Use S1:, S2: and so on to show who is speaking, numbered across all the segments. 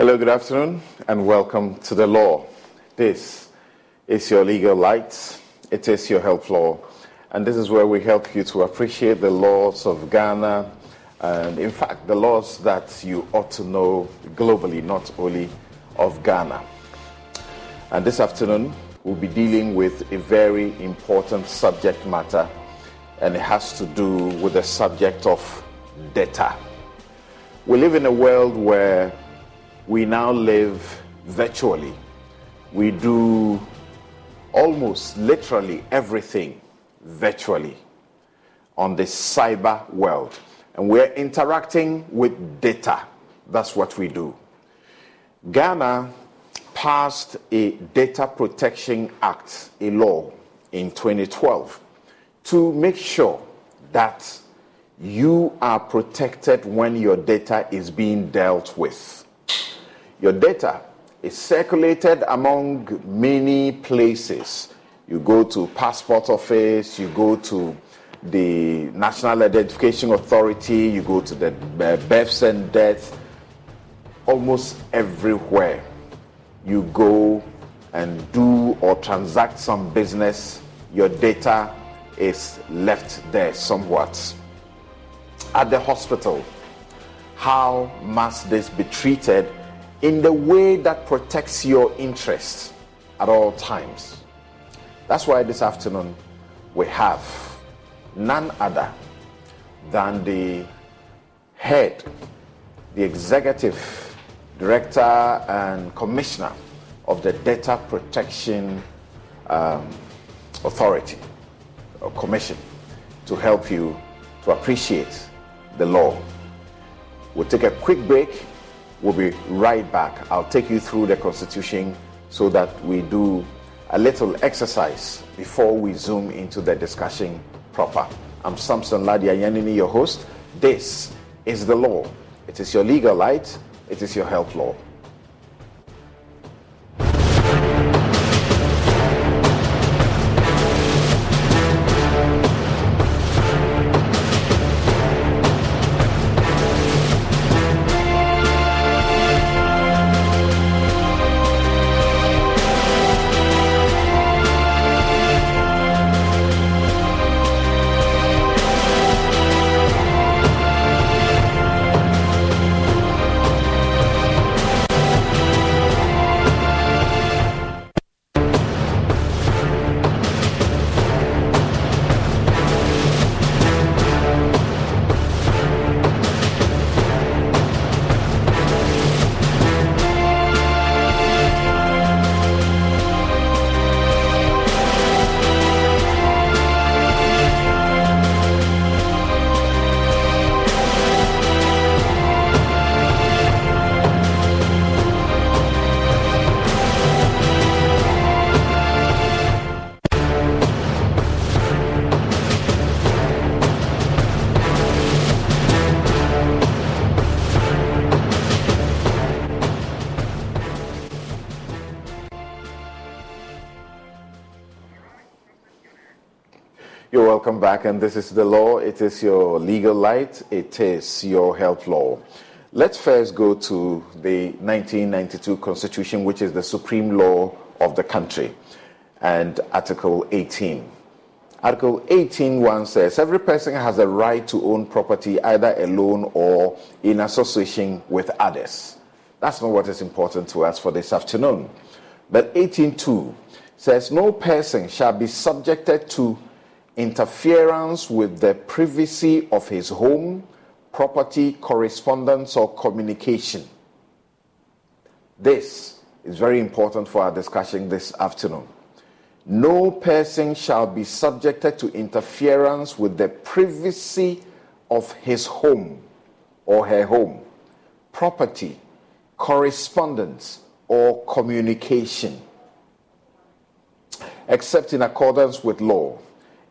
S1: Hello, good afternoon, and welcome to the law. This is your legal light. It is your health law. And this is where we help you to appreciate the laws of Ghana, and in fact, the laws that you ought to know globally, not only of Ghana. And this afternoon, we'll be dealing with a very important subject matter, and it has to do with the subject of data. We live in a world where we now live virtually. We do almost literally everything virtually on the cyber world. And we're interacting with data. That's what we do. Ghana passed a Data Protection Act, a law, in 2012 to make sure that you are protected when your data is being dealt with. Your data is circulated among many places. You go to passport office, you go to the National Identification Authority, you go to the uh, births and deaths, almost everywhere you go and do or transact some business, your data is left there somewhat. At the hospital, how must this be treated in the way that protects your interests at all times. That's why this afternoon we have none other than the head, the executive director and commissioner of the Data Protection um, Authority or Commission to help you to appreciate the law. We'll take a quick break We'll be right back. I'll take you through the Constitution so that we do a little exercise before we zoom into the discussion proper. I'm Samson Lardy Anyenini, your host. This is the law. It is your legal light, it is your health law. Welcome back. And this is the law. It is your legal light. It is your health law. Let's first go to the 1992 Constitution, which is the supreme law of the country, and Article 18. Article 18.1 says every person has a right to own property either alone or in association with others. That's not what is important to us for this afternoon. But 18.2 says no person shall be subjected to interference with the privacy of his home, property, correspondence, or communication. This is very important for our discussion this afternoon. No person shall be subjected to interference with the privacy of his home or her home, property, correspondence, or communication, except in accordance with law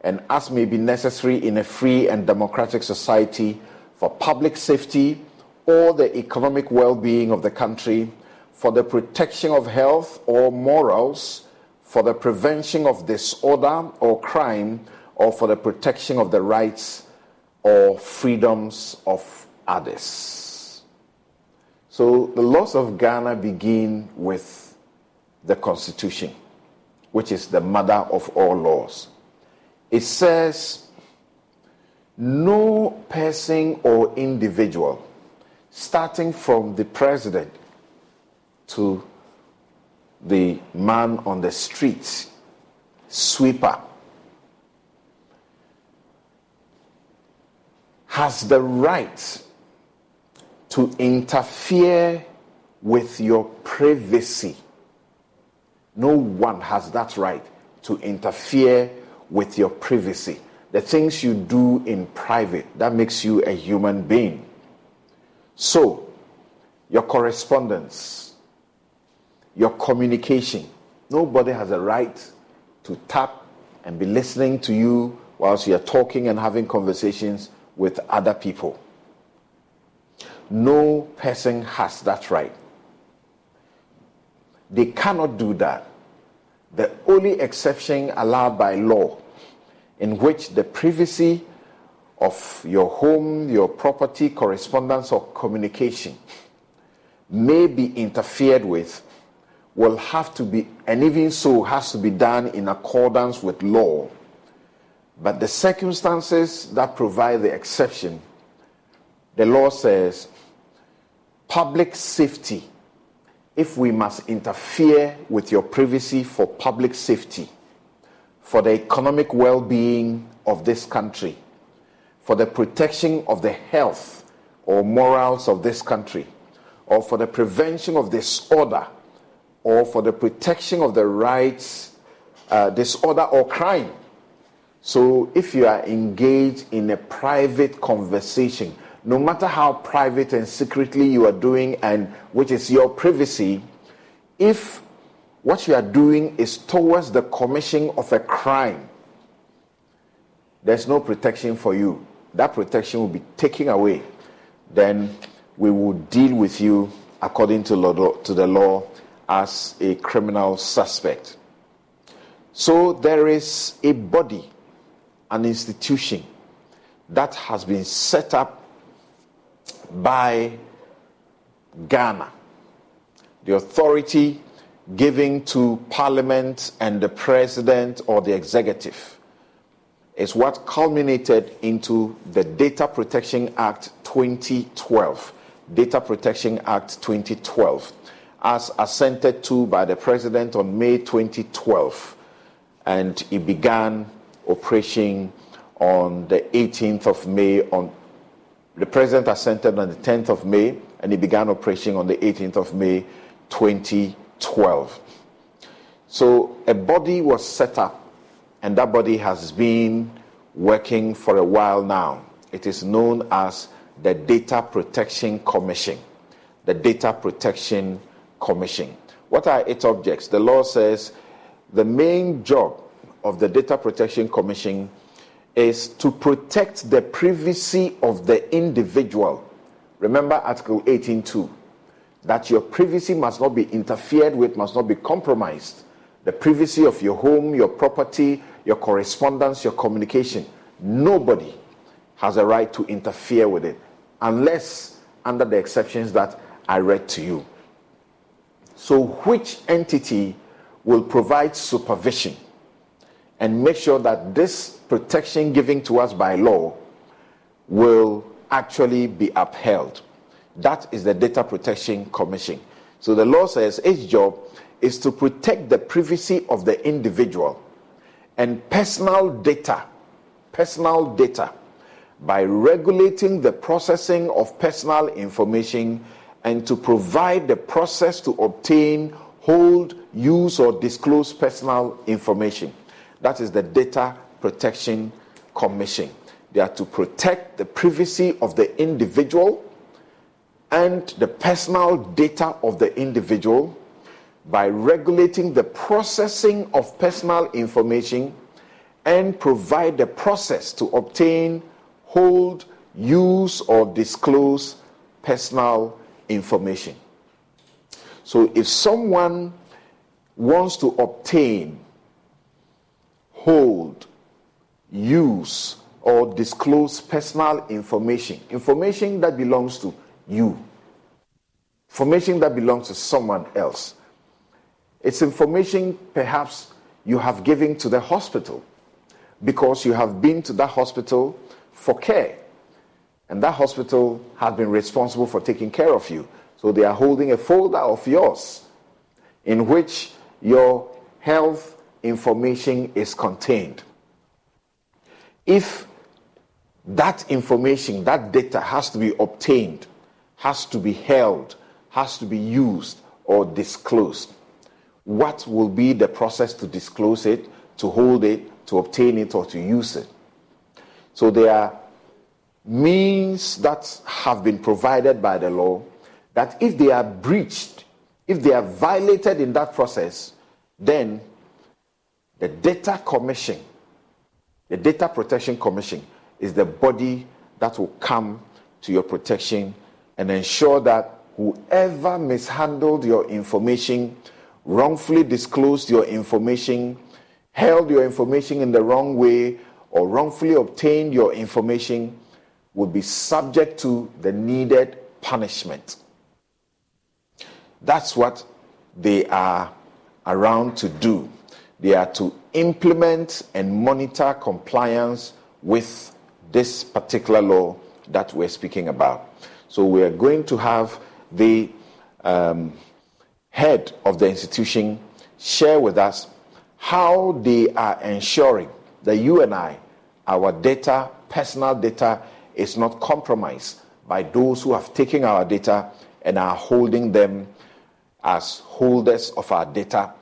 S1: and as may be necessary in a free and democratic society for public safety or the economic well being of the country, for the protection of health or morals for the prevention of disorder or crime or for the protection of the rights or freedoms of others. So the laws of Ghana begin with the Constitution, which is the mother of all laws. It says, no person or individual, starting from the president to the man on the street, sweeper, has the right to interfere with your privacy. No one has that right to interfere with your privacy. The things you do in private, that makes you a human being. So, your correspondence, your communication. Nobody has a right to tap and be listening to you whilst you're talking and having conversations with other people. No person has that right. They cannot do that. The only exception allowed by law, in which the privacy of your home, your property, correspondence, or communication may be interfered with will have to be, and even so, has to be done in accordance with law. But the circumstances that provide the exception, the law says public safety. If we must interfere with your privacy for public safety, for the economic well being of this country, for the protection of the health or morals of this country, or for the prevention of disorder or for the protection of the rights, uh, disorder, or crime. So if you are engaged in a private conversation, no matter how private and secretly you are doing, and which is your privacy, if what you are doing is towards the commission of a crime, there's no protection for you. That protection will be taken away. Then we will deal with you according to, law, to the law as a criminal suspect. So there is a body, an institution that has been set up by Ghana. The authority given to Parliament and the President or the Executive is what culminated into the Data Protection Act 2012. Data Protection Act 2012 as assented to by the president on May 2012, and it began operation on the 18th of May. On the president assented on the 10th of May, and it began operation on the 18th of May 2012. So a body was set up, and that body has been working for a while now. It is known as the Data Protection Commission. The Data Protection Commission. What are its objects? The law says the main job of the Data Protection Commission is to protect the privacy of the individual. Remember Article 18.2 that your privacy must not be interfered with, must not be compromised. The privacy of your home, your property, your correspondence, your communication. Nobody has a right to interfere with it unless under the exceptions that I read to you. So, which entity will provide supervision and make sure that this protection given to us by law will actually be upheld? That is the Data Protection Commission. So, the law says its job is to protect the privacy of the individual and personal data, personal data, by regulating the processing of personal information and to provide the process to obtain, hold, use, or disclose personal information. That is the Data Protection Commission. They are to protect the privacy of the individual and the personal data of the individual by regulating the processing of personal information and provide the process to obtain, hold, use, or disclose personal information. So if someone wants to obtain, hold, use, or disclose personal information, information that belongs to you, information that belongs to someone else, it's information perhaps you have given to the hospital because you have been to that hospital for care. And that hospital has been responsible for taking care of you. So they are holding a folder of yours in which your health information is contained. If that information, that data has to be obtained, has to be held, has to be used or disclosed, what will be the process to disclose it, to hold it, to obtain it, or to use it. So there are means that have been provided by the law that if they are breached, if they are violated in that process, then the Data Commission, the Data Protection Commission, is the body that will come to your protection and ensure that whoever mishandled your information wrongfully disclosed your information, held your information in the wrong way, or wrongfully obtained your information will be subject to the needed punishment. That's what they are around to do. They are to implement and monitor compliance with this particular law that we're speaking about. So we are going to have the um, head of the institution share with us how they are ensuring that you and I, our data, personal data, is not compromised by those who have taken our data and are holding them as holders of our data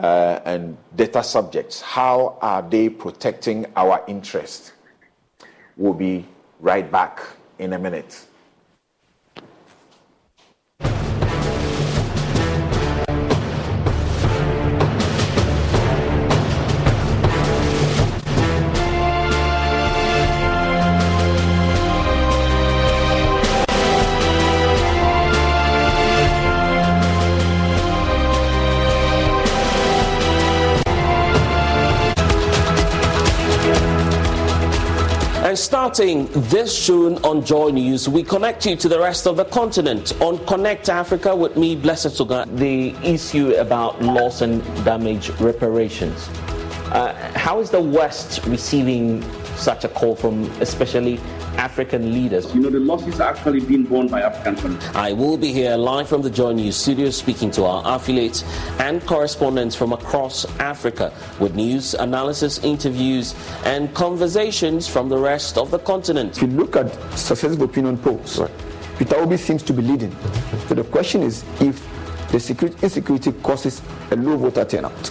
S1: uh, and data subjects. How are they protecting our interest? We'll be right back in a minute.
S2: Starting this June on Joy News, we connect you to the rest of the continent on Connect Africa with me, Blessed Sogah. The issue about loss and damage reparations. Uh, how is the West receiving such a call from especially African leaders.
S3: You know, the losses are actually being borne by African countries.
S2: I will be here live from the Joy News studio speaking to our affiliates and correspondents from across Africa with news, analysis, interviews, and conversations from the rest of the continent.
S4: If you look at successive opinion polls, right. Peter Obi seems to be leading. So the question is if the security, insecurity causes a low voter turnout,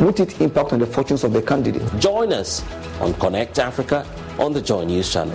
S4: would it impact on the fortunes of the candidate?
S2: Join us on Connect Africa on the Joy News channel.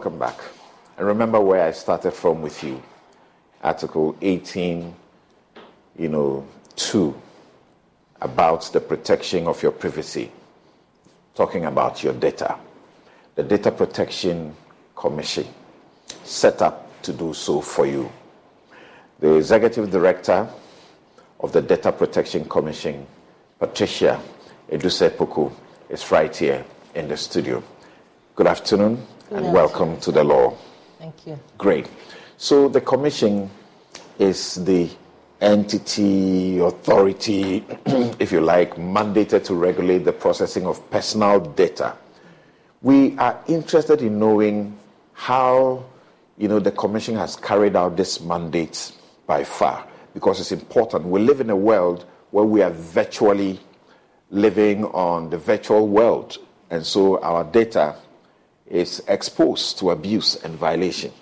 S1: Welcome back. And remember where I started from with you. Article 18, you know, 2, about the protection of your privacy, talking about your data. The Data Protection Commission set up to do so for you. The executive director of the Data Protection Commission, Patricia Adusei-Poku, is right here in the studio. Good afternoon and
S5: Good
S1: welcome to the law.
S5: Thank you.
S1: Great. So the commission is the entity, authority, if you like, mandated to regulate the processing of personal data. We are interested in knowing how, you know, the commission has carried out this mandate by far, because it's important. We live in a world where we are virtually living on the virtual world, and so our data is exposed to abuse and violation.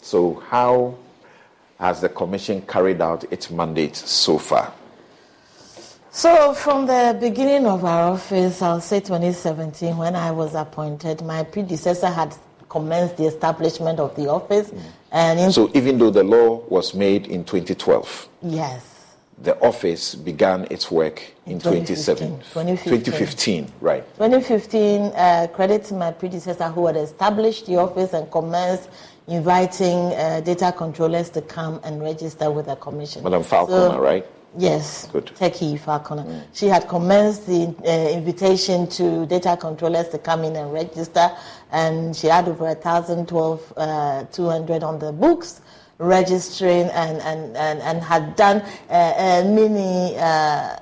S1: So, how has the Commission carried out its mandate so far?
S5: So, from the beginning of our office, I'll say 2017, when I was appointed, my predecessor had commenced the establishment of the office. Mm. And in,
S1: So, even though the law was made in 2012,
S5: yes,
S1: the office began its work in
S5: 2015.
S1: 2017. 2015, right.
S5: 2015, uh, credit to my predecessor who had established the office and commenced inviting uh, data controllers to come and register with the commission.
S1: Madam Falconer,
S5: So-
S1: right?
S5: Yes,
S1: Good.
S5: Teki Falconer. She had commenced the uh, invitation to data controllers to come in and register, and she had over a thousand, twelve, uh, two hundred on the books registering, and and and, and had done uh, a mini. Uh,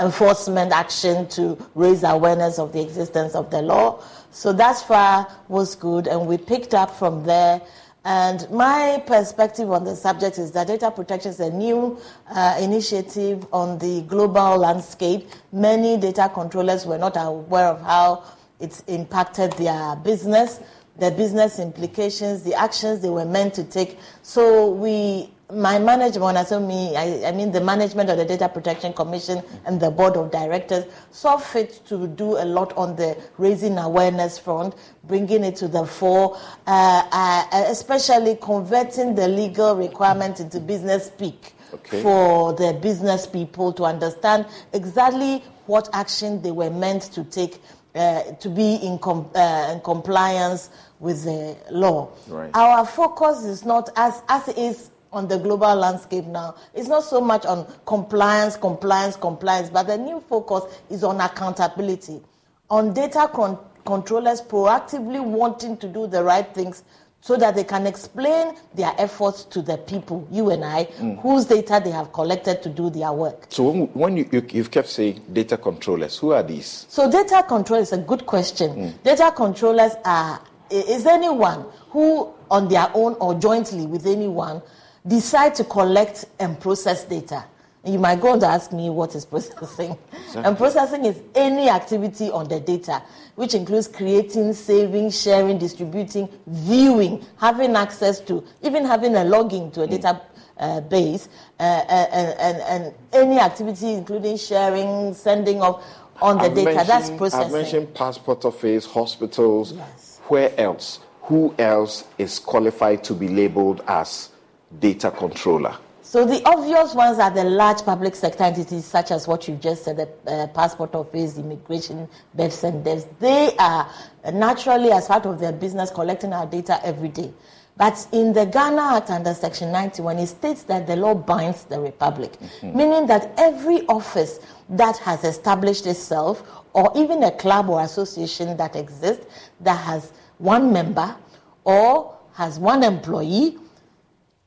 S5: enforcement action to raise awareness of the existence of the law. So that far was good, and we picked up from there. And my perspective on the subject is that data protection is a new uh, initiative on the global landscape. Many data controllers were not aware of how it's impacted their business, the business implications, the actions they were meant to take. So we my management, I me, I, I mean the management of the Data Protection Commission and the board of directors saw fit to do a lot on the raising awareness front, bringing it to the fore, uh, uh, especially converting the legal requirement into business speak
S1: Okay.
S5: for the business people to understand exactly what action they were meant to take uh, to be in, com- uh, in compliance with the law.
S1: Right.
S5: Our focus is not as as it is on the global landscape now. It's not so much on compliance, compliance, compliance, but the new focus is on accountability, on data con- controllers proactively wanting to do the right things so that they can explain their efforts to the people, you and I, mm. whose data they have collected to do their work.
S1: So, when, when you, you, you've kept saying data controllers, who are these?
S5: So data control is a good question. Mm. Data controllers are is anyone who on their own or jointly with anyone decide to collect and process data. You might go on to ask me what is processing. And processing is any activity on the data, which includes creating, saving, sharing, distributing, viewing, having access to, even having a login to a data uh, base, uh, and, and, and any activity including sharing, sending of on the
S1: I've
S5: data. That's processing.
S1: I've mentioned passport office, hospitals.
S5: Yes.
S1: Where else? Who else is qualified to be labeled as data controller?
S5: So the obvious ones are the large public sector entities, such as what you just said, the uh, passport office, immigration, births and deaths. They are naturally, as part of their business, collecting our data every day. But in the Ghana Act under Section 91, it states that the law binds the Republic, mm-hmm. meaning that every office that has established itself, or even a club or association that exists that has one member or has one employee,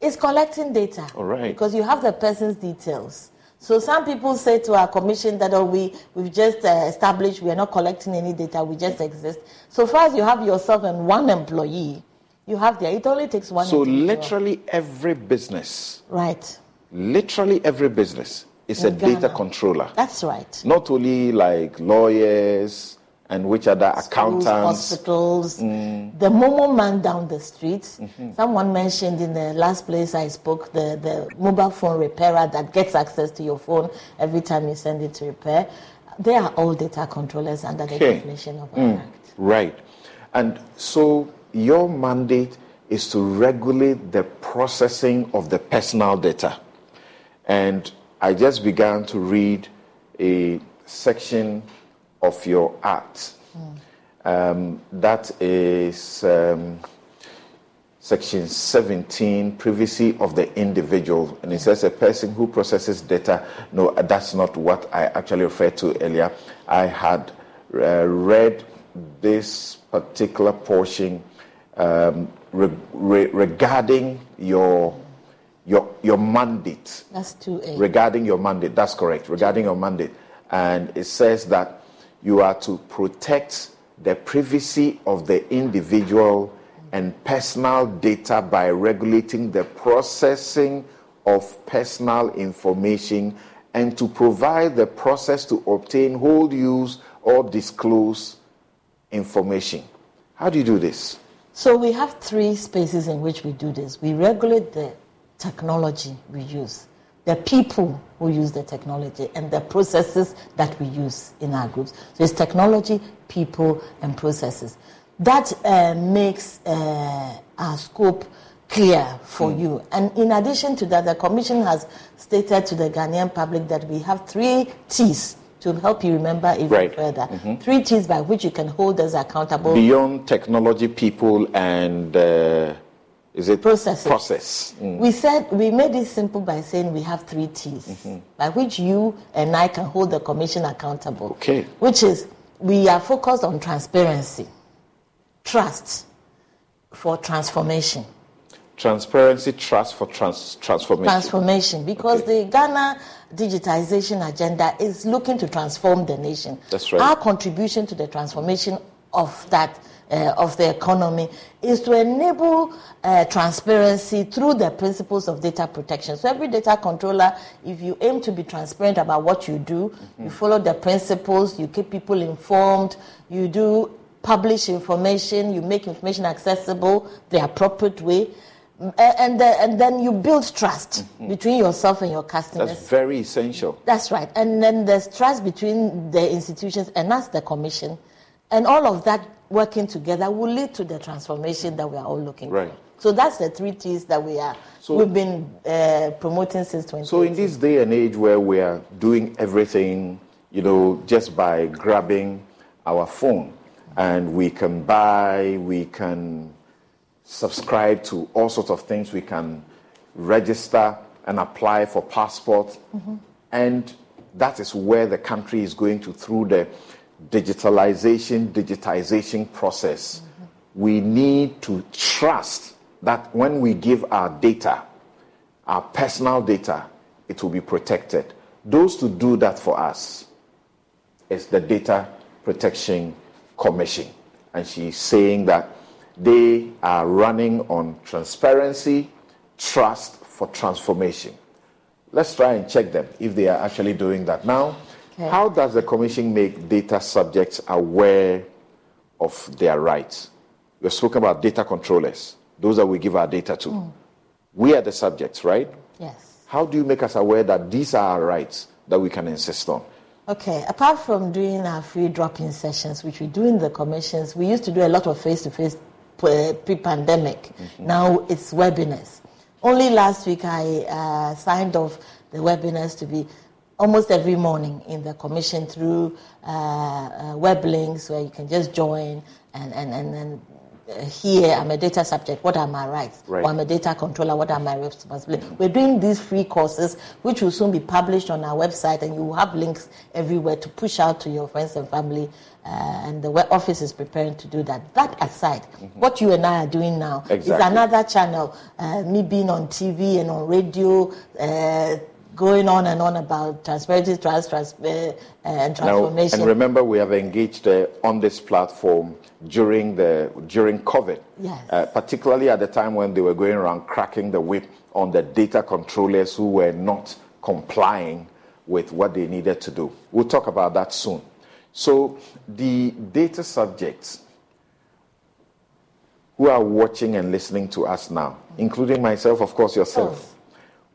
S5: is collecting data.
S1: All right.
S5: Because you have the person's details. So some people say to our commission that oh, we, we've just uh, established we are not collecting any data, we just exist. So far as you have yourself and one employee, you have there. It only takes one.
S1: So literally every business.
S5: Right.
S1: Literally every business is In a Ghana. data controller.
S5: That's right.
S1: Not only like lawyers, and which other
S5: Schools,
S1: accountants,
S5: hospitals, mm. the Momo man down the street. Mm-hmm. Someone mentioned in the last place I spoke the, the mobile phone repairer that gets access to your phone every time you send it to repair. They are all data controllers under the okay. definition of mm. Act.
S1: Right. And so your mandate is to regulate the processing of the personal data. And I just began to read a section of your act. Mm. Um, that is um, section 17, privacy of the individual. And it says a person who processes data. No, that's not what I actually referred to earlier. I had uh, read this particular portion um, re- re- regarding your your your mandate.
S5: That's 2A.
S1: Regarding your mandate, that's correct. Regarding your mandate, and it says that you are to protect the privacy of the individual and personal data by regulating the processing of personal information and to provide the process to obtain, hold, use, or disclose information. How do you do this?
S5: So we have three spaces in which we do this. We regulate the technology we use the people who use the technology and the processes that we use in our groups. So it's technology, people, and processes. That uh, makes uh, our scope clear for mm. you. And in addition to that, the Commission has stated to the Ghanaian public that we have three T's to help you remember even right. further. Mm-hmm. Three T's by which you can hold us accountable.
S1: Beyond technology, people, and uh, is it
S5: process?
S1: Process.
S5: Mm. We said we made it simple by saying we have three T's, mm-hmm. by which you and I can hold the commission accountable.
S1: Okay.
S5: Which is we are focused on transparency, trust for transformation.
S1: Transparency, trust for trans- transformation.
S5: Transformation, because okay. the Ghana digitization agenda is looking to transform the nation.
S1: That's right.
S5: Our contribution to the transformation of that uh, of the economy is to enable uh, transparency through the principles of data protection. So every data controller, if you aim to be transparent about what you do, mm-hmm. you follow the principles, you keep people informed, you do publish information, you make information accessible the appropriate way. And, uh, and then you build trust mm-hmm. between yourself and your customers.
S1: That's very essential.
S5: That's right. And then there's trust between the institutions and us, the commission. And all of that working together will lead to the transformation that we are all looking
S1: right. for.
S5: So that's the three T's that we are so, we've been uh, promoting since 20.
S1: So in this day and age where we are doing everything, you know, just by grabbing our phone, and we can buy, we can subscribe to all sorts of things, we can register and apply for passport, mm-hmm. and that is where the country is going to through the digitalization, digitization process, mm-hmm. we need to trust that when we give our data, our personal data, it will be protected. Those to do that for us is the Data Protection Commission. And she's saying that they are running on transparency, trust for transformation. Let's try and check them if they are actually doing that. Now, Okay. How does the Commission make data subjects aware of their rights? We're spoken about data controllers, those that we give our data to. Mm. We are the subjects, right?
S5: Yes.
S1: How do you make us aware that these are our rights that we can insist on?
S5: Okay, apart from doing our free drop in sessions, which we do in the commissions, we used to do a lot of face to face pre pandemic. Mm-hmm. Now it's webinars. Only last week I uh, signed off the webinars to be almost every morning in the commission through uh, uh, web links where you can just join and, and, and, and uh, here, I'm a data subject, what are my rights?
S1: Right.
S5: Or I'm a data controller, what are my responsibilities? We're doing these free courses, which will soon be published on our website, and you will have links everywhere to push out to your friends and family. Uh, and the office is preparing to do that. That aside, what you and I are doing now is another channel. Uh, me being on TV and on radio, uh, going on and on about transparency, trans, trans, uh, and
S1: Now,
S5: transformation.
S1: and remember, we have engaged uh, on this platform during the during COVID,
S5: Yes.
S1: uh, particularly at the time when they were going around cracking the whip on the data controllers who were not complying with what they needed to do. We'll talk about that soon. So, the data subjects who are watching and listening to us now, including myself, of course, yourself.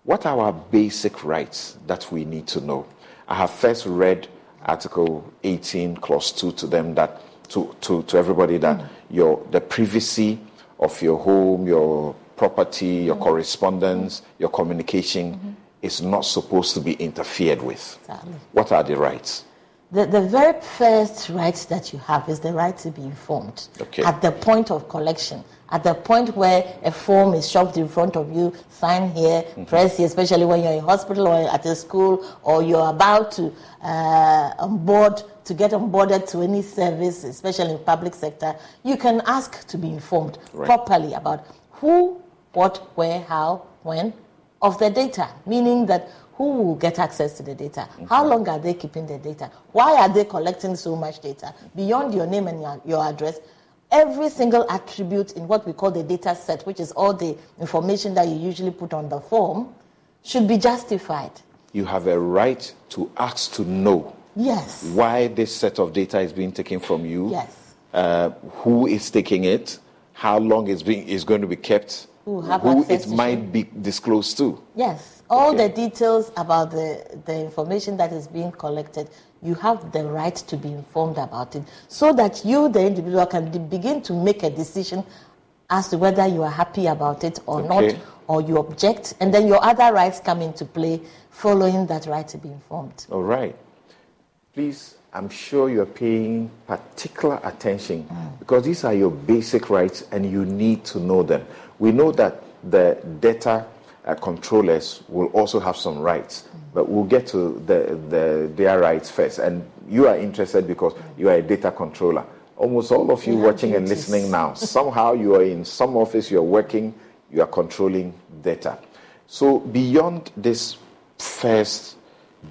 S1: What are our basic rights that we need to know? I have first read Article 18, Clause 2 to them that to, to, to everybody that hmm. your the privacy of your home, your property, your hmm. correspondence, hmm. your communication is not supposed to be interfered with.
S5: Exactly.
S1: What are the rights?
S5: The, the very first right that you have is the right to be informed.
S1: Okay.
S5: At the point of collection, at the point where a form is shoved in front of you, sign here,
S1: Mm-hmm.
S5: press here, especially when you're in hospital or at a school or you're about to uh, onboard to get onboarded to any service, especially in public sector, you can ask to be informed
S1: Right.
S5: properly about who, what, where, how, when of the data, meaning that who will get access to the data? How long are they keeping the data? Why are they collecting so much data? Beyond your name and your, your address, every single attribute in what we call the data set, which is all the information that you usually put on the form, should be justified.
S1: You have a right to ask to know
S5: Yes.
S1: why this set of data is being taken from you,
S5: Yes.
S1: uh, who is taking it, how long it's being is going to be kept,
S5: Who
S1: who it might be disclosed to.
S5: Yes, all
S1: Okay.
S5: the details about the, the information that is being collected, you have the right to be informed about it so that you, the individual, can de- begin to make a decision as to whether you are happy about it or
S1: Okay.
S5: not, or you object, and then your other rights come into play following that right to be informed.
S1: All right. Please, I'm sure you're paying particular attention mm. because these are your basic rights and you need to know them. We know that the data uh, controllers will also have some rights, but we'll get to the, the, their rights first. And you are interested because you are a data controller. Almost all of you
S5: have
S1: watching and listening now, somehow you are in some office, you're working, you are controlling data. So, beyond this first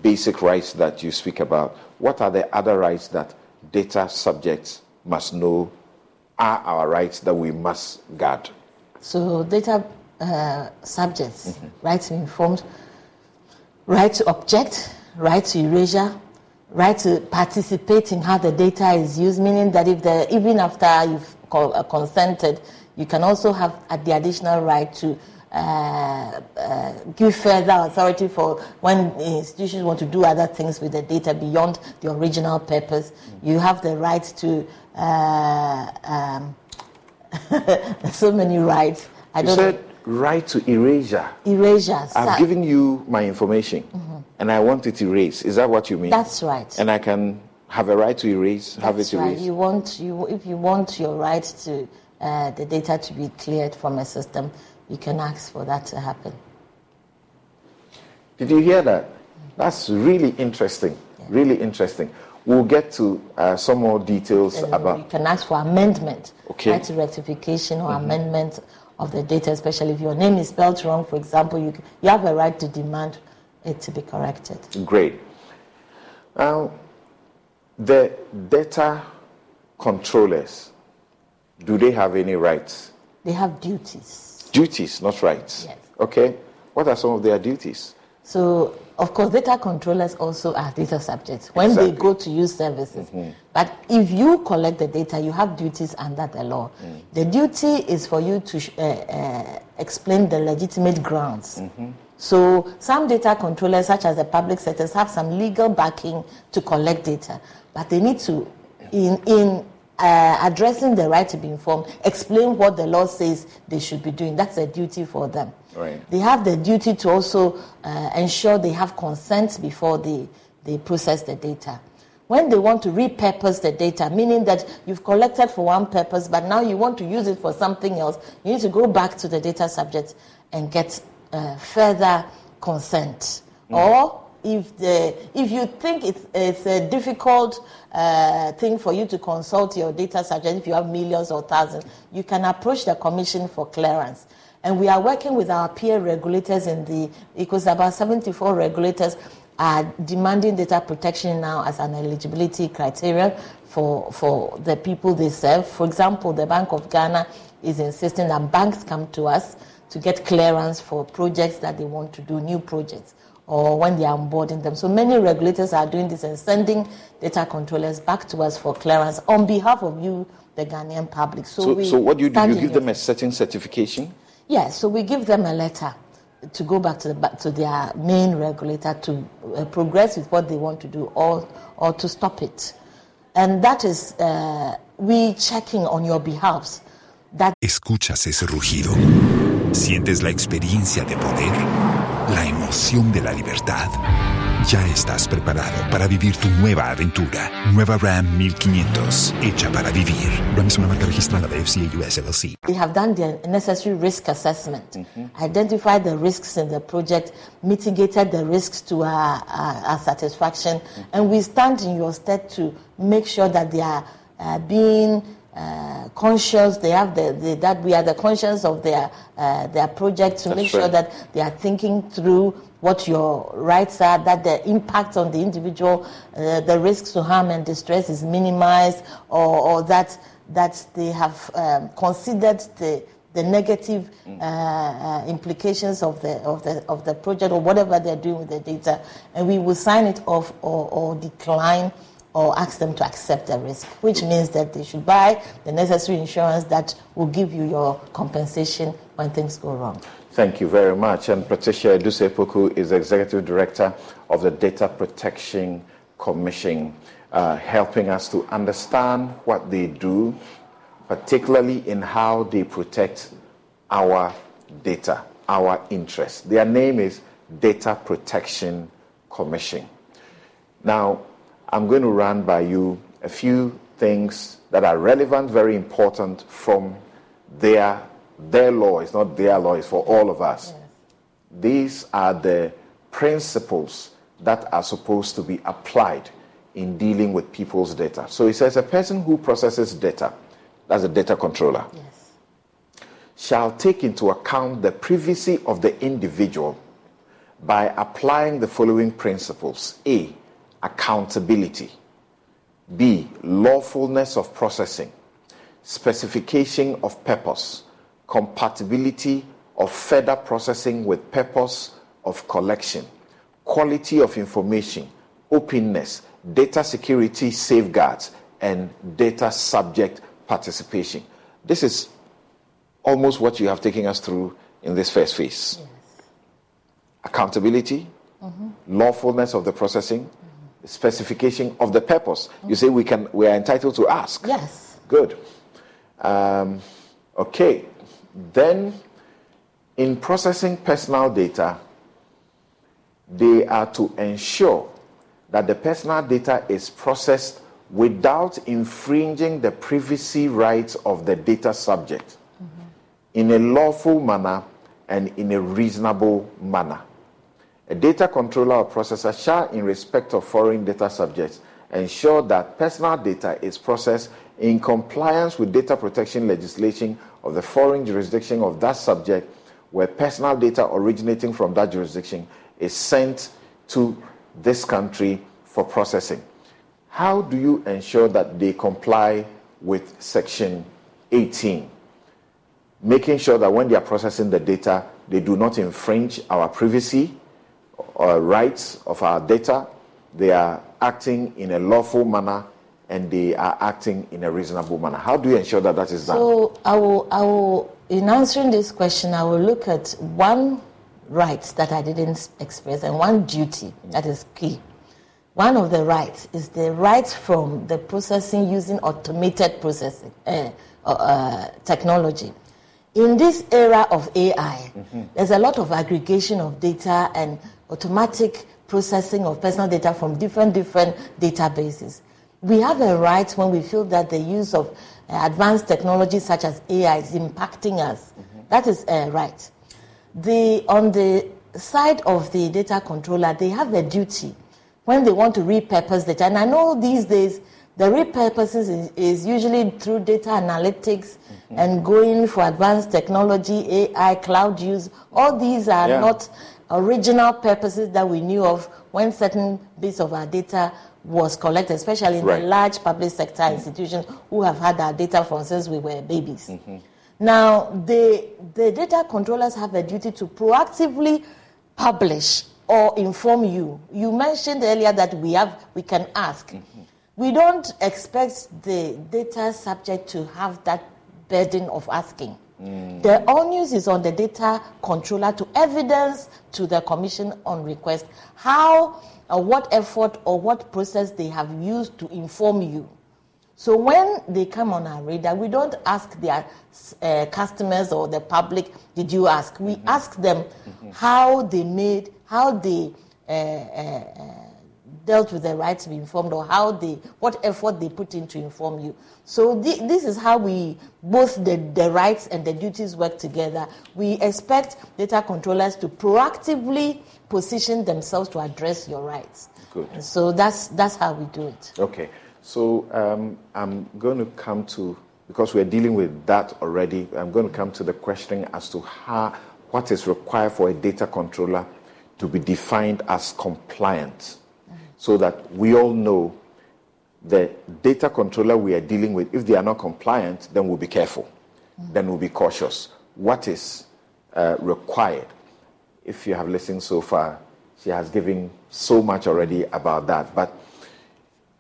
S1: basic rights that you speak about, what are the other rights that data subjects must know are our rights that we must guard?
S5: So, data uh, subjects, right to be informed, right to object, right to erasure, right to participate in how the data is used, meaning that if the, even after you've uh, consented, you can also have uh, the additional right to uh, uh, give further authority for when institutions want to do other things with the data beyond the original purpose. You have the right to uh, um, so many rights. I
S1: You
S5: don't
S1: said right to erasure.
S5: erasure.
S1: I've given you my information and I want it erased. Is that what you mean?
S5: That's right.
S1: And I can have a right to erase, have
S5: That's
S1: it
S5: right.
S1: erased.
S5: You want you if you want your right to uh, the data to be cleared from a system, you can ask for that to happen.
S1: Did you hear that? That's really interesting. Really interesting. We'll get to uh, some more details
S5: And you can ask for amendment,
S1: Okay.
S5: right to rectification or amendment of the data, especially if your name is spelled wrong. For example, you you have a right to demand it to be corrected.
S1: Great. Now, the data controllers, do they have any rights?
S5: They have duties.
S1: Duties, not rights.
S5: Yes.
S1: Okay. What are some of their duties?
S5: So, of course, data controllers also are data subjects when they go to use services. But if you collect the data, you have duties under the law. The duty is for you to uh, uh, explain the legitimate grounds. So, some data controllers, such as the public sectors, have some legal backing to collect data, but they need to, in in uh, addressing the right to be informed, explain what the law says they should be doing. That's a duty for them.
S1: Right.
S5: They have the duty to also uh, ensure they have consent before they, they process the data. when they want to repurpose the data, meaning that you've collected for one purpose, but now you want to use it for something else, you need to go back to the data subject and get uh, further consent. Mm. Or if the if you think it's, it's a difficult uh, thing for you to consult your data subject, if you have millions or thousands, you can approach the commission for clearance. And we are working with our peer regulators in the because about 74 regulators are demanding data protection now as an eligibility criteria for for the people they serve. For example, the Bank of Ghana is insisting that banks come to us to get clearance for projects that they want to do, new projects or when they are onboarding them. So many regulators are doing this and sending data controllers back to us for clearance on behalf of you, the Ghanaian public.
S1: So, so, so what do you do? You give them a certain certification?
S5: Yes, so we give them a letter to go back to, the, back to their main regulator to uh, progress with what they want to do or, or to stop it. And that is uh, we checking on your behalf. That
S6: Escuchas ese rugido. Sientes la experiencia de poder, la emoción de la libertad. Ya estás preparado para vivir tu nueva aventura. Nueva Ram 1500, hecha para vivir. Ram es una marca registrada de FCA US LLC.
S5: We have done the necessary risk assessment, mm-hmm. identified the risks in the project, mitigated the risks to our, our, our satisfaction, mm-hmm. and we stand in your stead to make sure that they are uh, being uh, conscious. They have the, the, that we are the conscience of their uh, their project to That's make right. sure that they are thinking through what your rights are, that the impact on the individual, uh, the risks to harm and distress is minimized, or, or that that they have um, considered the the negative uh, uh, implications of the of the of the project or whatever they're doing with the data, and we will sign it off or, or decline or ask them to accept the risk, which means that they should buy the necessary insurance that will give you your compensation when things go wrong.
S1: Thank you very much. And Patricia Adusei is Executive Director of the Data Protection Commission, uh, helping us to understand what they do, particularly in how they protect our data, our interests. Their name is Data Protection Commission. Now, I'm going to run by you a few things that are relevant, very important from their, their law. It's not their law, it's for all of us. Yes. These are the principles that are supposed to be applied in dealing with people's data. So it says a person who processes data, that's a data controller, yes. shall take into account the privacy of the individual by applying the following principles. A, accountability. B, lawfulness of processing, specification of purpose, compatibility of further processing with purpose of collection, quality of information, openness, data security safeguards, and data subject participation. This is almost what you have taken us through in this first phase. Yes. Accountability, mm-hmm. lawfulness of the processing, specification of the purpose. You say we can we are entitled to ask.
S5: Yes.
S1: Good. Um, okay. Then, in processing personal data, they are to ensure that the personal data is processed without infringing the privacy rights of the data subject mm-hmm. in a lawful manner and in a reasonable manner. A data controller or processor shall, in respect of foreign data subjects, ensure that personal data is processed in compliance with data protection legislation of the foreign jurisdiction of that subject where personal data originating from that jurisdiction is sent to this country for processing. How do you ensure that they comply with Section 18? Making sure that when they are processing the data, they do not infringe our privacy, or rights of our data, they are acting in a lawful manner, and they are acting in a reasonable manner. How do you ensure that that is done?
S5: So, I will, I will, in answering this question, I will look at one right that I didn't express and one duty that is key. One of the rights is the right from the processing using automated processing uh, uh, technology. In this era of AI, mm-hmm. there's a lot of aggregation of data and automatic processing of personal data from different different databases. We have a right when we feel that the use of uh, advanced technologies such as AI is impacting us. Mm-hmm. That is a right. The, on the side of the data controller, they have a duty when they want to repurpose data. And I know these days the repurposes is, is usually through data analytics mm-hmm. and going for advanced technology, AI, cloud use. All these are yeah. not original purposes that we knew of when certain bits of our data was collected, especially in right. the large public sector mm-hmm. institutions who have had our data from since we were babies. Mm-hmm. Now, the, the data controllers have a duty to proactively publish or inform you. You mentioned earlier that we have we can ask. Mm-hmm. We don't expect the data subject to have that burden of asking. Mm. The onus is on the data controller to evidence to the commission on request how or what effort or what process they have used to inform you. So when they come on our radar, we don't ask their uh, customers or the public, did you ask? We mm-hmm. ask them mm-hmm. how they made, how they uh, uh, dealt with the right to be informed or how they, what effort they put in to inform you. So the, this is how we, both the, the rights and the duties work together. We expect data controllers to proactively position themselves to address your rights.
S1: Good.
S5: So that's, that's how we do it.
S1: Okay. So um, I'm going to come to, because we're dealing with that already, I'm going to come to the question as to how, what is required for a data controller to be defined as compliant so that we all know the data controller we are dealing with, if they are not compliant, then we'll be careful. Mm-hmm. Then we'll be cautious. What is uh, required? If you have listened so far, she has given so much already about that. But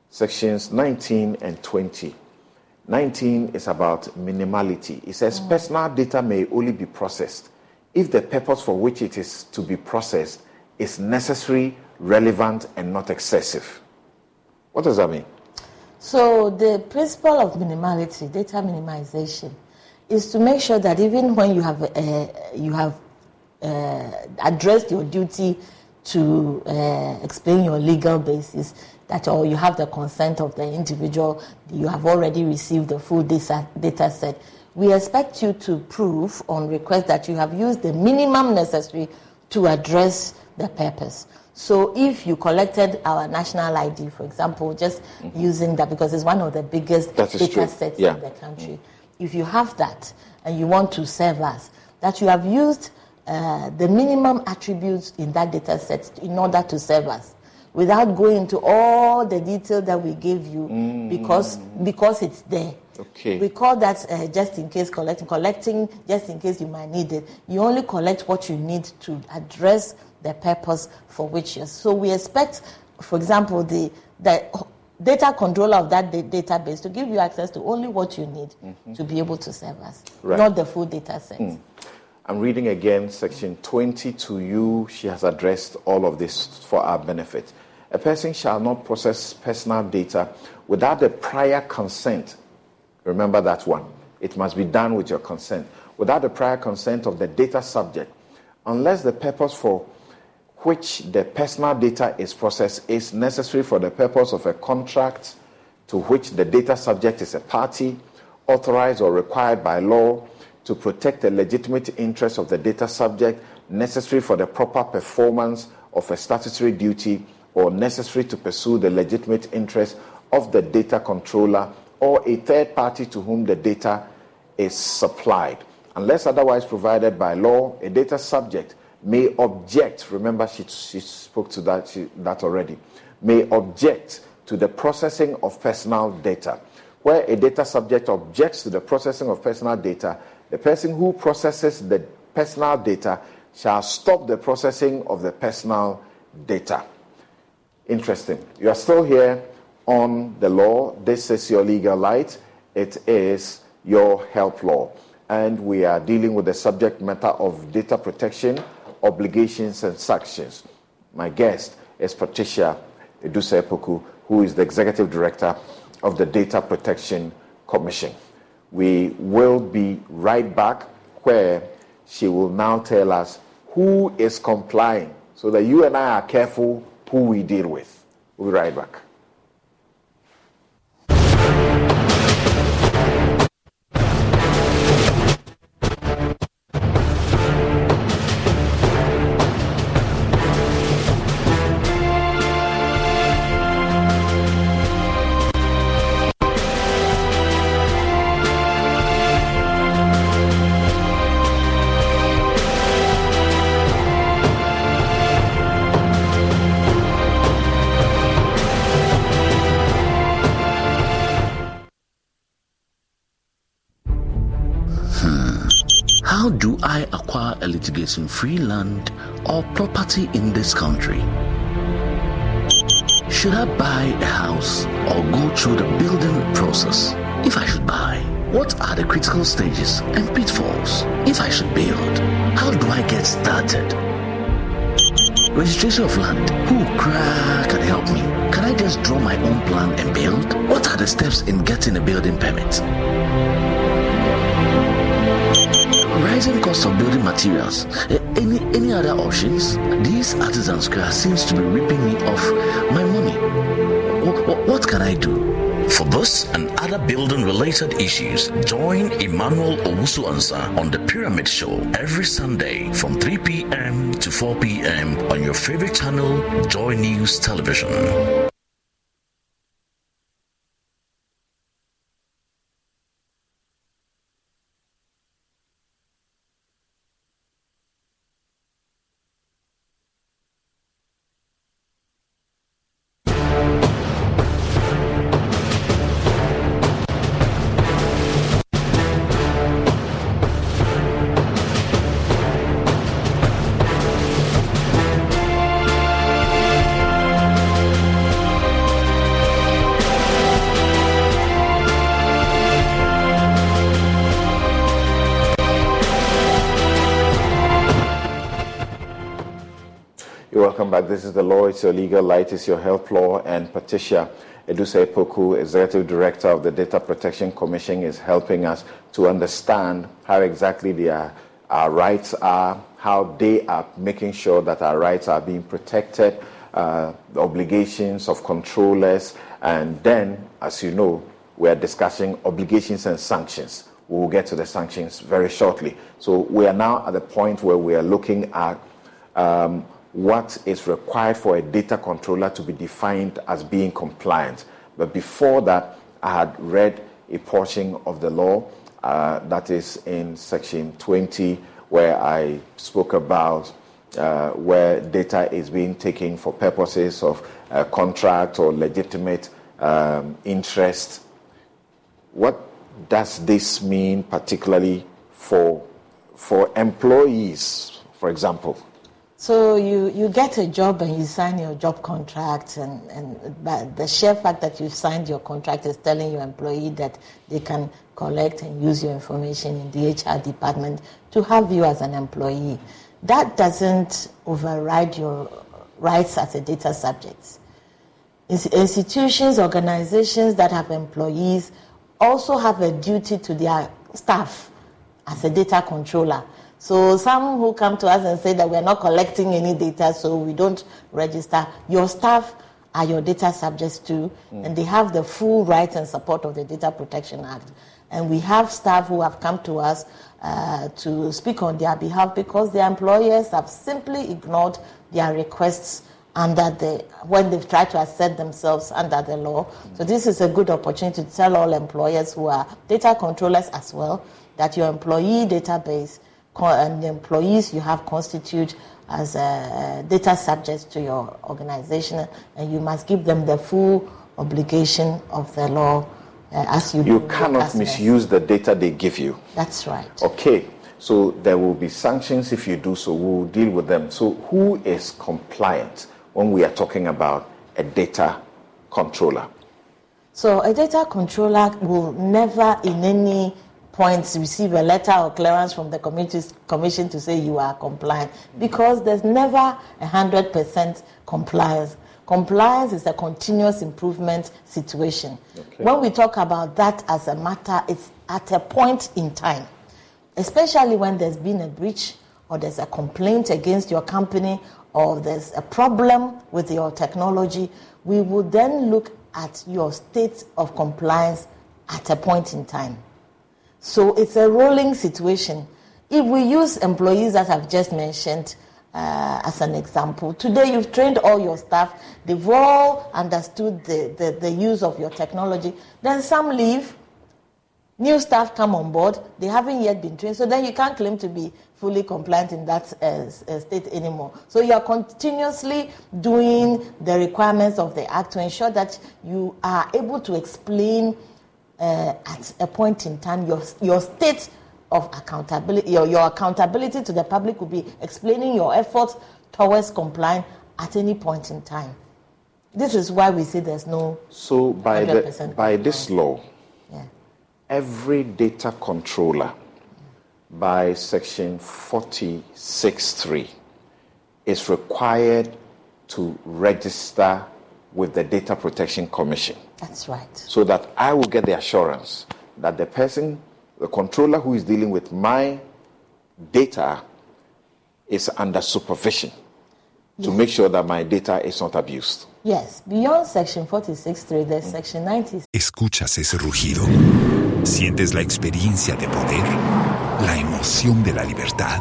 S1: sections 19 and 20. 19 is about minimality. It says mm-hmm. personal data may only be processed if the purpose for which it is to be processed is necessary relevant, and not excessive. What does that mean?
S5: So, the principle of minimality, data minimization, is to make sure that even when you have, uh, you have uh, addressed your duty to uh, explain your legal basis, that or you have the consent of the individual, you have already received the full data, data set. We expect you to prove on request that you have used the minimum necessary to address the purpose. So if you collected our national ID, for example, just mm-hmm. using that because it's one of the biggest data true. sets yeah. in the country, mm-hmm. if you have that and you want to serve us, that you have used uh, the minimum attributes in that data set in order to serve us without going into all the detail that we gave you mm-hmm. because because it's there.
S1: Okay.
S5: We call that uh, just in case collecting. Collecting just in case you might need it. You only collect what you need to address the purpose for which you're. So we expect, for example, the, the data controller of that database to give you access to only what you need mm-hmm. to be able to serve us, right. not the full data set. Mm.
S1: I'm reading again section 20 to you. She has addressed all of this for our benefit. A person shall not process personal data without the prior consent. Remember that one. It must be done with your consent. Without the prior consent of the data subject, unless the purpose for which the personal data is processed is necessary for the purpose of a contract to which the data subject is a party, authorized or required by law to protect the legitimate interests of the data subject, necessary for the proper performance of a statutory duty, or necessary to pursue the legitimate interests of the data controller or a third party to whom the data is supplied. Unless otherwise provided by law, a data subject may object, remember she, she spoke to that, she, that already, may object to the processing of personal data. Where a data subject objects to the processing of personal data, the person who processes the personal data shall stop the processing of the personal data. Interesting. You are still here on the law. This is your legal light. It is your health law. And we are dealing with the subject matter of data protection obligations and sanctions. My guest is Patricia Adusei-Poku, who is the Executive Director of the Data Protection Commission. We will be right back where she will now tell us who is complying so that you and I are careful who we deal with. We'll be right back.
S2: Litigation free land or property in this country? Should I buy a house or go through the building process? If I should buy, what are the critical stages and pitfalls? If I should build, how do I get started? Registration of land, who can help me? Can I just draw my own plan and build? What are the steps in getting a building permit? Rising cost of building materials, any any other options? These artisans seems to be ripping me off my money. What, what can I do? For this and other building related issues, join Emmanuel Owusu Ansah on the Pyramid Show every Sunday from 3 p.m. to 4 p.m. on your favorite channel, Joy News Television.
S1: This is the law. It's your legal light. It's your health law. And Patricia Adusei-Poku, Executive Director of the Data Protection Commission, is helping us to understand how exactly their, our rights are, how they are making sure that our rights are being protected, uh, the obligations of controllers, and then, as you know, we are discussing obligations and sanctions. We will get to the sanctions very shortly. So we are now at the point where we are looking at um, what is required for a data controller to be defined as being compliant. But before that, I had read a portion of the law uh, that is in section 20, where I spoke about uh, where data is being taken for purposes of uh, contract or legitimate um, interest. What does this mean, particularly for, for employees, for example?
S5: So you, you get a job and you sign your job contract, and, and but the sheer fact that you've signed your contract is telling your employee that they can collect and use your information in the HR department to have you as an employee. That doesn't override your rights as a data subject. Institutions, organizations that have employees also have a duty to their staff as a data controller so some who come to us and say that we're not collecting any data, so we don't register. Your staff are your data subjects too, mm. and they have the full rights and support of the Data Protection Act. And we have staff who have come to us uh, to speak on their behalf because their employers have simply ignored their requests under the when they've tried to assert themselves under the law. Mm. So this is a good opportunity to tell all employers who are data controllers as well that your employee database and the employees you have constitute as a data subjects to your organization, and you must give them the full obligation of the law uh, as you
S1: You cannot misuse the data they give you.
S5: That's right.
S1: Okay. So there will be sanctions if you do so. We'll deal with them. So who is compliant when we are talking about a data controller?
S5: So a data controller will never in any points receive a letter or clearance from the committees commission to say you are compliant because there's never a hundred percent compliance. Compliance is a continuous improvement situation. Okay. When we talk about that as a matter, it's at a point in time, especially when there's been a breach or there's a complaint against your company or there's a problem with your technology, we would then look at your state of compliance at a point in time. So it's a rolling situation. If we use employees that I've just mentioned uh, as an example, today you've trained all your staff, they've all understood the, the, the use of your technology, then some leave, new staff come on board, they haven't yet been trained, so then you can't claim to be fully compliant in that uh, uh, state anymore. So you are continuously doing the requirements of the Act to ensure that you are able to explain uh, at a point in time your, your state of accountability, your, your accountability to the public will be explaining your efforts towards complying at any point in time. This is why we say there's no.
S1: So by the, by this law, yeah. every data controller by section 46.3 is required to register with the Data Protection Commission.
S5: That's right.
S1: So that I will get the assurance that the person, the controller who is dealing with my data, is under supervision yes. to make sure that my data is not abused.
S5: Yes, beyond section 46.3, there's mm. section 90.
S6: Escuchas ese rugido. Sientes la experiencia de poder, la emoción de la libertad.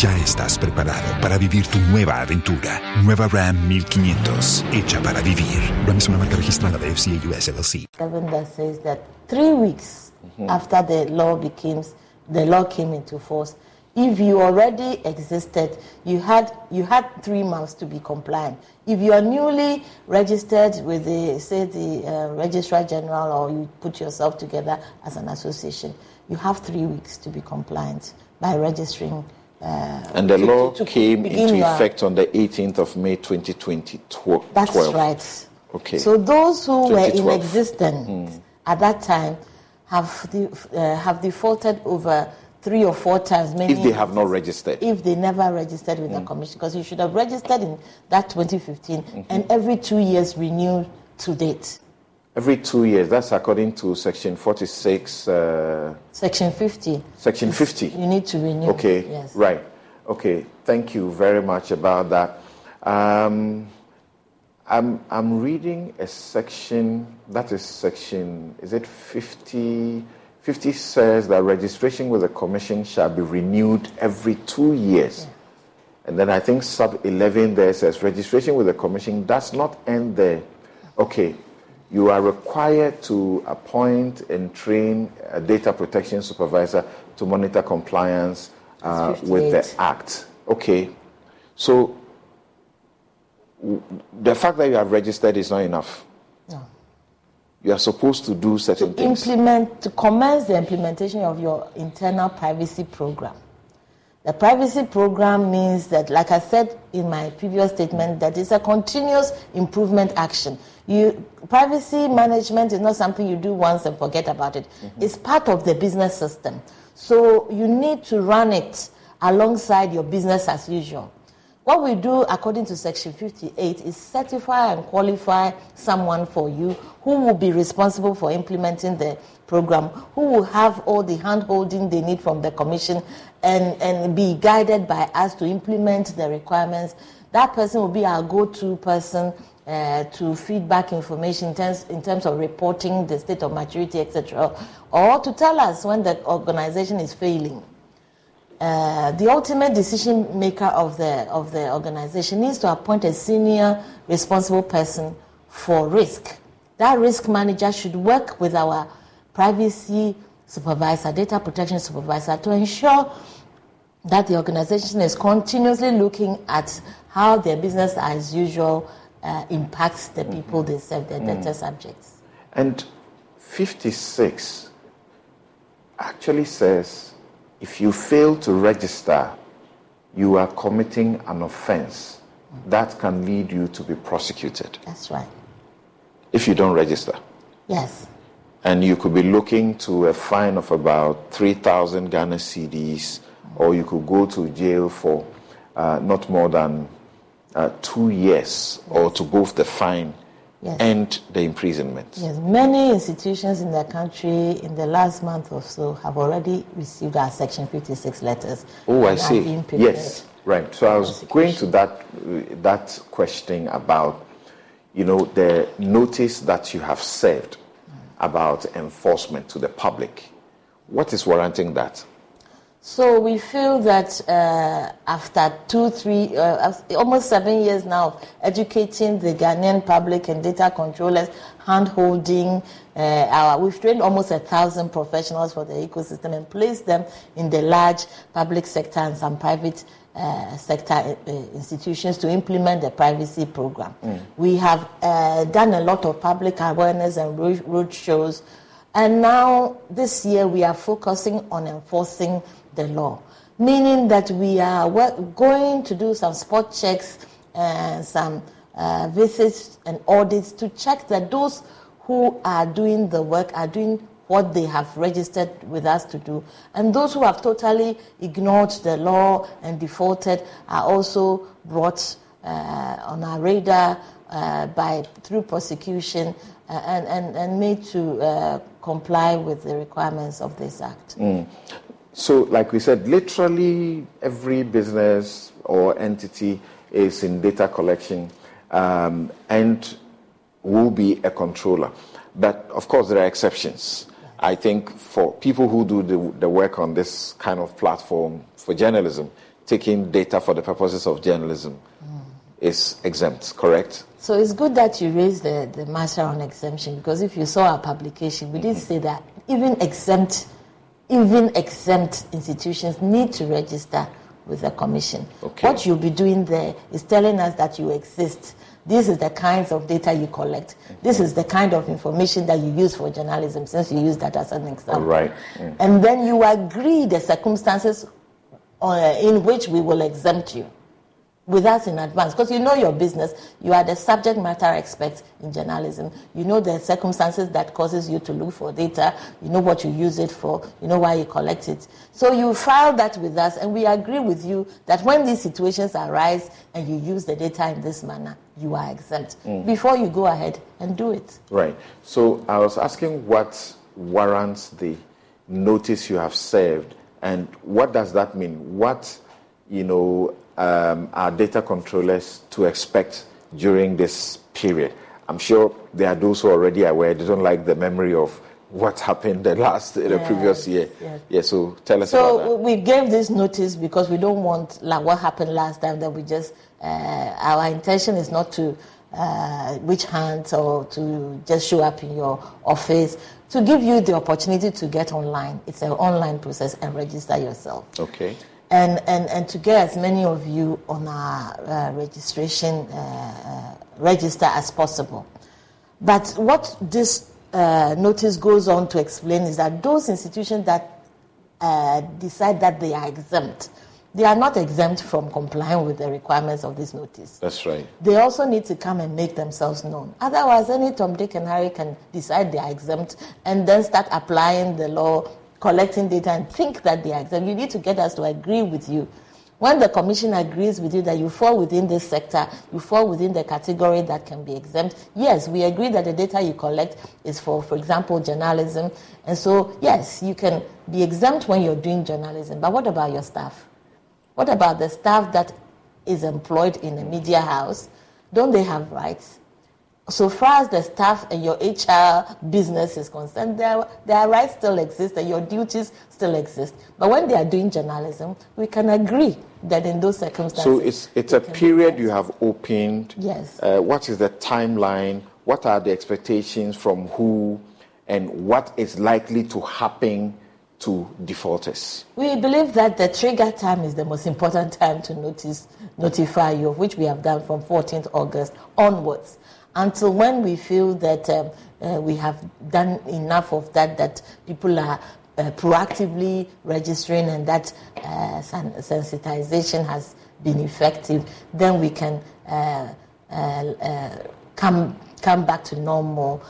S6: Ya estás preparado para vivir tu nueva aventura. Nueva Ram 1500, hecha para vivir. Ram es una marca registrada de FCA US LLC.
S5: That says that three weeks mm-hmm. after the law became, the law came into force, if you already existed, you had you had three months to be compliant. If you are newly registered with the say the uh, registrar general, or you put yourself together as an association, you have three weeks to be compliant by registering
S1: uh, and the law to, to came into effect on the 18th of May 2020.
S5: That's right.
S1: Okay.
S5: So those who were in existence mm. at that time have de- uh, have defaulted over three or four times.
S1: Many if they have not registered.
S5: If they never registered with mm. the commission, because you should have registered in that 2015 mm-hmm. and every two years renewed to date.
S1: Every two years. That's according to Section 46. Uh,
S5: section 50.
S1: Section 50.
S5: You need to renew.
S1: Okay.
S5: Yes.
S1: Right. Okay. Thank you very much about that. Um, I'm, I'm reading a section, that is section, is it 50? 50 says that registration with the commission shall be renewed every two years. Yeah. And then I think sub 11 there says registration with the commission does not end there. Okay, you are required to appoint and train a data protection supervisor to monitor compliance uh, with the Act. Okay, so w- the fact that you have registered is not enough. No. You are supposed to do certain
S5: to
S1: things.
S5: Implement, to commence the implementation of your internal privacy program. The privacy program means that, like I said in my previous statement, that it's a continuous improvement action. You, privacy management is not something you do once and forget about it. Mm-hmm. It's part of the business system. So you need to run it alongside your business as usual. What we do according to Section 58 is certify and qualify someone for you who will be responsible for implementing the program, who will have all the handholding they need from the Commission and, and be guided by us to implement the requirements. That person will be our go to person uh, to feedback information in terms, in terms of reporting the state of maturity, etc., or to tell us when the organization is failing. Uh, the ultimate decision maker of the, of the organization needs to appoint a senior responsible person for risk. That risk manager should work with our privacy supervisor, data protection supervisor, to ensure that the organization is continuously looking at how their business as usual uh, impacts the people they serve, their data mm. subjects.
S1: And 56 actually says if you fail to register, you are committing an offense that can lead you to be prosecuted.
S5: That's right.
S1: If you don't register.
S5: Yes.
S1: And you could be looking to a fine of about 3,000 Ghana cedis, or you could go to jail for uh, not more than uh, two years, or to both the fine yes. and the imprisonment.
S5: Yes, many institutions in the country in the last month or so have already received our Section 56 letters.
S1: Oh, I see. Yes, right. So I was going to that that question about, you know, the notice that you have served mm. about enforcement to the public. What is warranting that?
S5: So we feel that uh, after two, three, uh, almost seven years now of educating the Ghanaian public and data controllers, hand-holding, uh, our, we've trained almost a thousand professionals for the ecosystem and placed them in the large public sector and some private uh, sector uh, institutions to implement the privacy program. Mm. We have uh, done a lot of public awareness and road, road shows. And now, this year, we are focusing on enforcing the law, meaning that we are going to do some spot checks and some uh, visits and audits to check that those who are doing the work are doing what they have registered with us to do. And those who have totally ignored the law and defaulted are also brought uh, on our radar uh, by through prosecution uh, and, and, and made to uh, comply with the requirements of this act. Mm.
S1: So, like we said, literally every business or entity is in data collection um, and will be a controller. But of course, there are exceptions. I think for people who do the, the work on this kind of platform for journalism, taking data for the purposes of journalism mm. is exempt, correct?
S5: So it's good that you raised the, the matter on exemption because if you saw our publication, we mm-hmm. did say that even exempt even exempt institutions need to register with the commission. Okay. What you'll be doing there is telling us that you exist. This is the kinds of data you collect. This is the kind of information that you use for journalism, since you use that as an example.
S1: Right.
S5: Mm. And then you agree the circumstances uh, in which we will exempt you with us in advance. Because you know your business you are the subject matter expert in journalism. You know the circumstances that causes you to look for data. You know what you use it for. You know why you collect it. So you file that with us and we agree with you that when these situations arise and you use the data in this manner you are exempt mm. before you go ahead and do it.
S1: Right. So i was asking what warrants the notice you have served and what does that mean? What you know um, our data controllers to expect during this period? I'm sure there are those who are already aware. They don't like the memory of what happened the last, yes, the previous year. Yes. Yeah, so tell us
S5: so
S1: about that.
S5: we gave this notice because we don't want like what happened last time that we just, uh, our intention is not to uh, witch hunt or to just show up in your office to give you the opportunity to get online. It's an online process and register yourself.
S1: Okay
S5: and, and, and to get as many of you on our uh, registration uh, uh, register as possible. But what this uh, notice goes on to explain is that those institutions that uh, decide that they are exempt, they are not exempt from complying with the requirements of this notice.
S1: That's right.
S5: They also need to come and make themselves known. Otherwise, any Tom, Dick, and Harry can decide they are exempt and then start applying the law collecting data and think that they are exempt. You need to get us to agree with you. When the commission agrees with you that you fall within this sector, you fall within the category that can be exempt, yes, we agree that the data you collect is for, for example, journalism. And so, yes, you can be exempt when you're doing journalism. But what about your staff? What about the staff that is employed in a media house? Don't they have rights? So far as the staff and your HR business is concerned, their, their rights still exist and your duties still exist. But when they are doing journalism, we can agree that in those circumstances.
S1: So it's, it's a period you have opened.
S5: Yes.
S1: Uh, what is the timeline? What are the expectations from who? And what is likely to happen to defaulters?
S5: We believe that the trigger time is the most important time to notice, notify you, of which we have done from 14th August onwards until when we feel that um, uh, we have done enough of that, that people are uh, proactively registering and that uh, sensitization has been effective, then we can uh, uh, uh, come come back to normal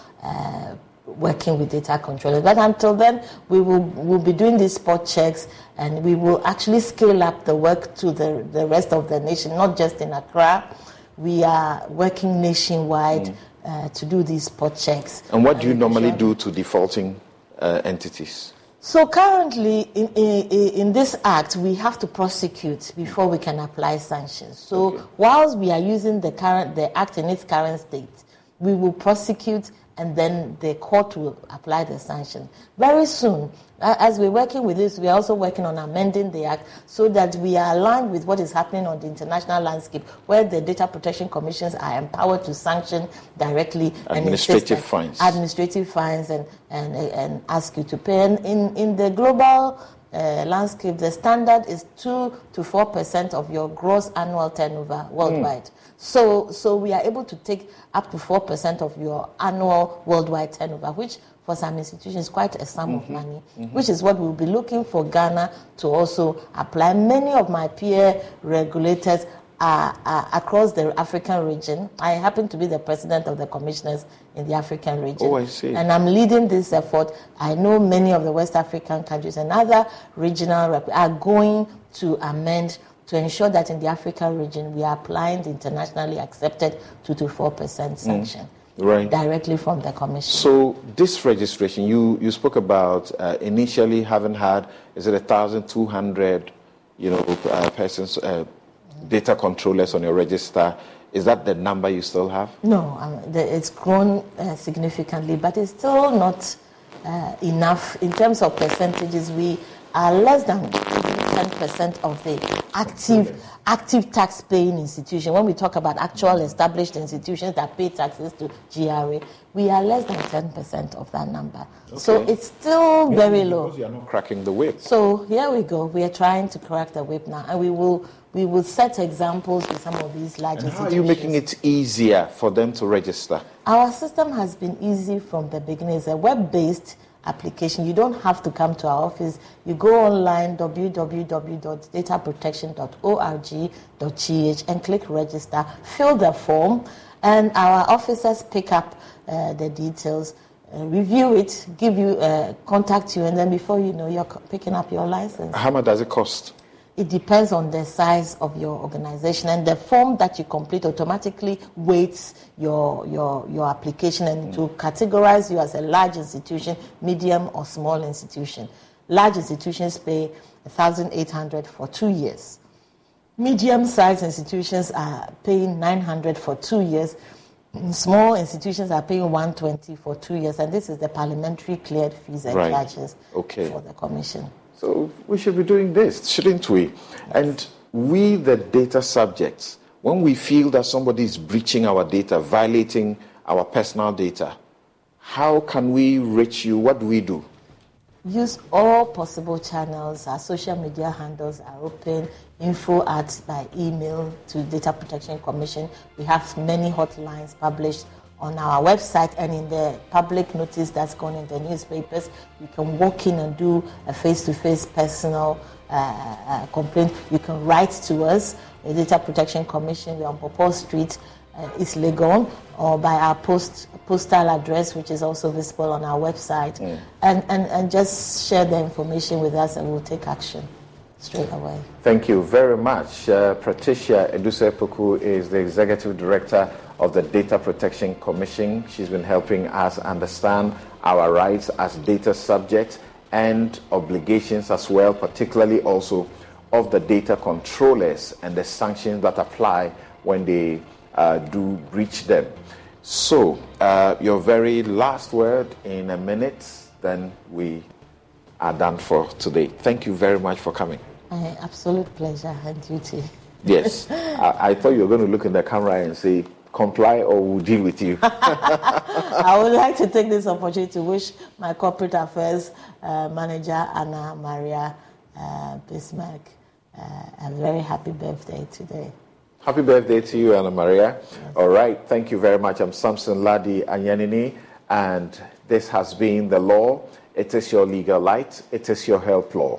S5: working with data controllers. But until then, we will will be doing these spot checks and we will actually scale up the work to the, the rest of the nation, not just in Accra we are working nationwide, mm. uh, to do these spot checks.
S1: And what do you normally do to defaulting uh, entities?
S5: So currently, in, in, in, this act, we have to prosecute before we can apply sanctions. So okay. whilst we are using the current the act in its current state, we will prosecute and then the court will apply the sanction. Very soon, as we're working with this, we're also working on amending the Act so that we are aligned with what is happening on the international landscape, where the data protection commissions are empowered to sanction directly
S1: administrative fines,
S5: administrative fines, and, and, and ask you to pay. And in, in the global uh, landscape, the standard is 2 to 4% of your gross annual turnover worldwide. Mm. So, so we are able to take up to 4% of your annual worldwide turnover, which for some institutions is quite a sum mm-hmm. of money, mm-hmm. which is what we'll be looking for Ghana to also apply. Many of my peer regulators are, are, across the African region. I happen to be the president of the commissioners in the African region.
S1: Oh, I see.
S5: And I'm leading this effort. I know many of the West African countries and other regional rep- are going to amend to ensure that in the African region we are applying the internationally accepted 2 to 4% mm. sanction. Mm. Right. Directly from the commission.
S1: So this registration, you, you spoke about uh, initially having had, is it 1,200, you know, uh, persons, uh, data controllers on your register. Is that the number you still have?
S5: No, um, the, it's grown uh, significantly, but it's still not uh, enough in terms of percentages. We are less than 10% of the active active tax paying institution. When we talk about actual established institutions that pay taxes to GRA, we are less than 10% of that number. Okay. So it's still very low.
S1: Because you are not cracking the whip.
S5: So here we go. We are trying to crack the whip now, and we will we will set examples with some of these large
S1: and. How are you making it easier for them to register?
S5: Our system has been easy from the beginning. It's a web-based application. You don't have to come to our office. You go online www.dataprotection.org.gh and click register, fill the form, and our officers pick up uh, the details. Uh, review it, give you, uh, contact you, and then before you know, you're picking up your license.
S1: How much does it cost?
S5: It depends on the size of your organization and the form that you complete automatically weights your your your application and mm. to categorize you as a large institution medium or small institution large institutions pay 1800 for 2 years medium sized institutions are paying 900 for 2 years small institutions are paying 120 for 2 years and this is the parliamentary cleared fees and right. charges
S1: okay.
S5: for the commission
S1: so we should be doing this, shouldn't we? And we, the data subjects, when we feel that somebody is breaching our data, violating our personal data, how can we reach you? What do we do?
S5: Use all possible channels. Our social media handles are open. Info at by email to Data Protection Commission. We have many hotlines published on our website and in the public notice that's gone in the newspapers. You can walk in and do a face to face personal uh, uh, complaint. You can write to us, the Data Protection Commission, we're on Popo Street, uh, East Legon, or by our post, postal address, which is also visible on our website. Mm. And, and, and just share the information with us and we'll take action straight away.
S1: Thank you very much. Uh, Patricia Adusei-Poku is the Executive Director of the Data Protection Commission. She's been helping us understand our rights as data subjects and obligations as well, particularly also of the data controllers and the sanctions that apply when they uh, do breach them. So, uh, your very last word in a minute, then we are done for today. Thank you very much for coming.
S5: Uh, absolute pleasure and duty.
S1: Yes. I, I, thought you were going to look in the camera and say, comply or we'll deal with you.
S5: I would like to take this opportunity to wish my corporate affairs uh, manager, Anna Maria uh, Bismarck, uh, a very happy birthday today.
S1: Happy birthday to you, Anna Maria. Yes. All right, thank you very much. I'm Samson Lardy Anyenini, and this has been The Law. It is your legal light, it is your health law.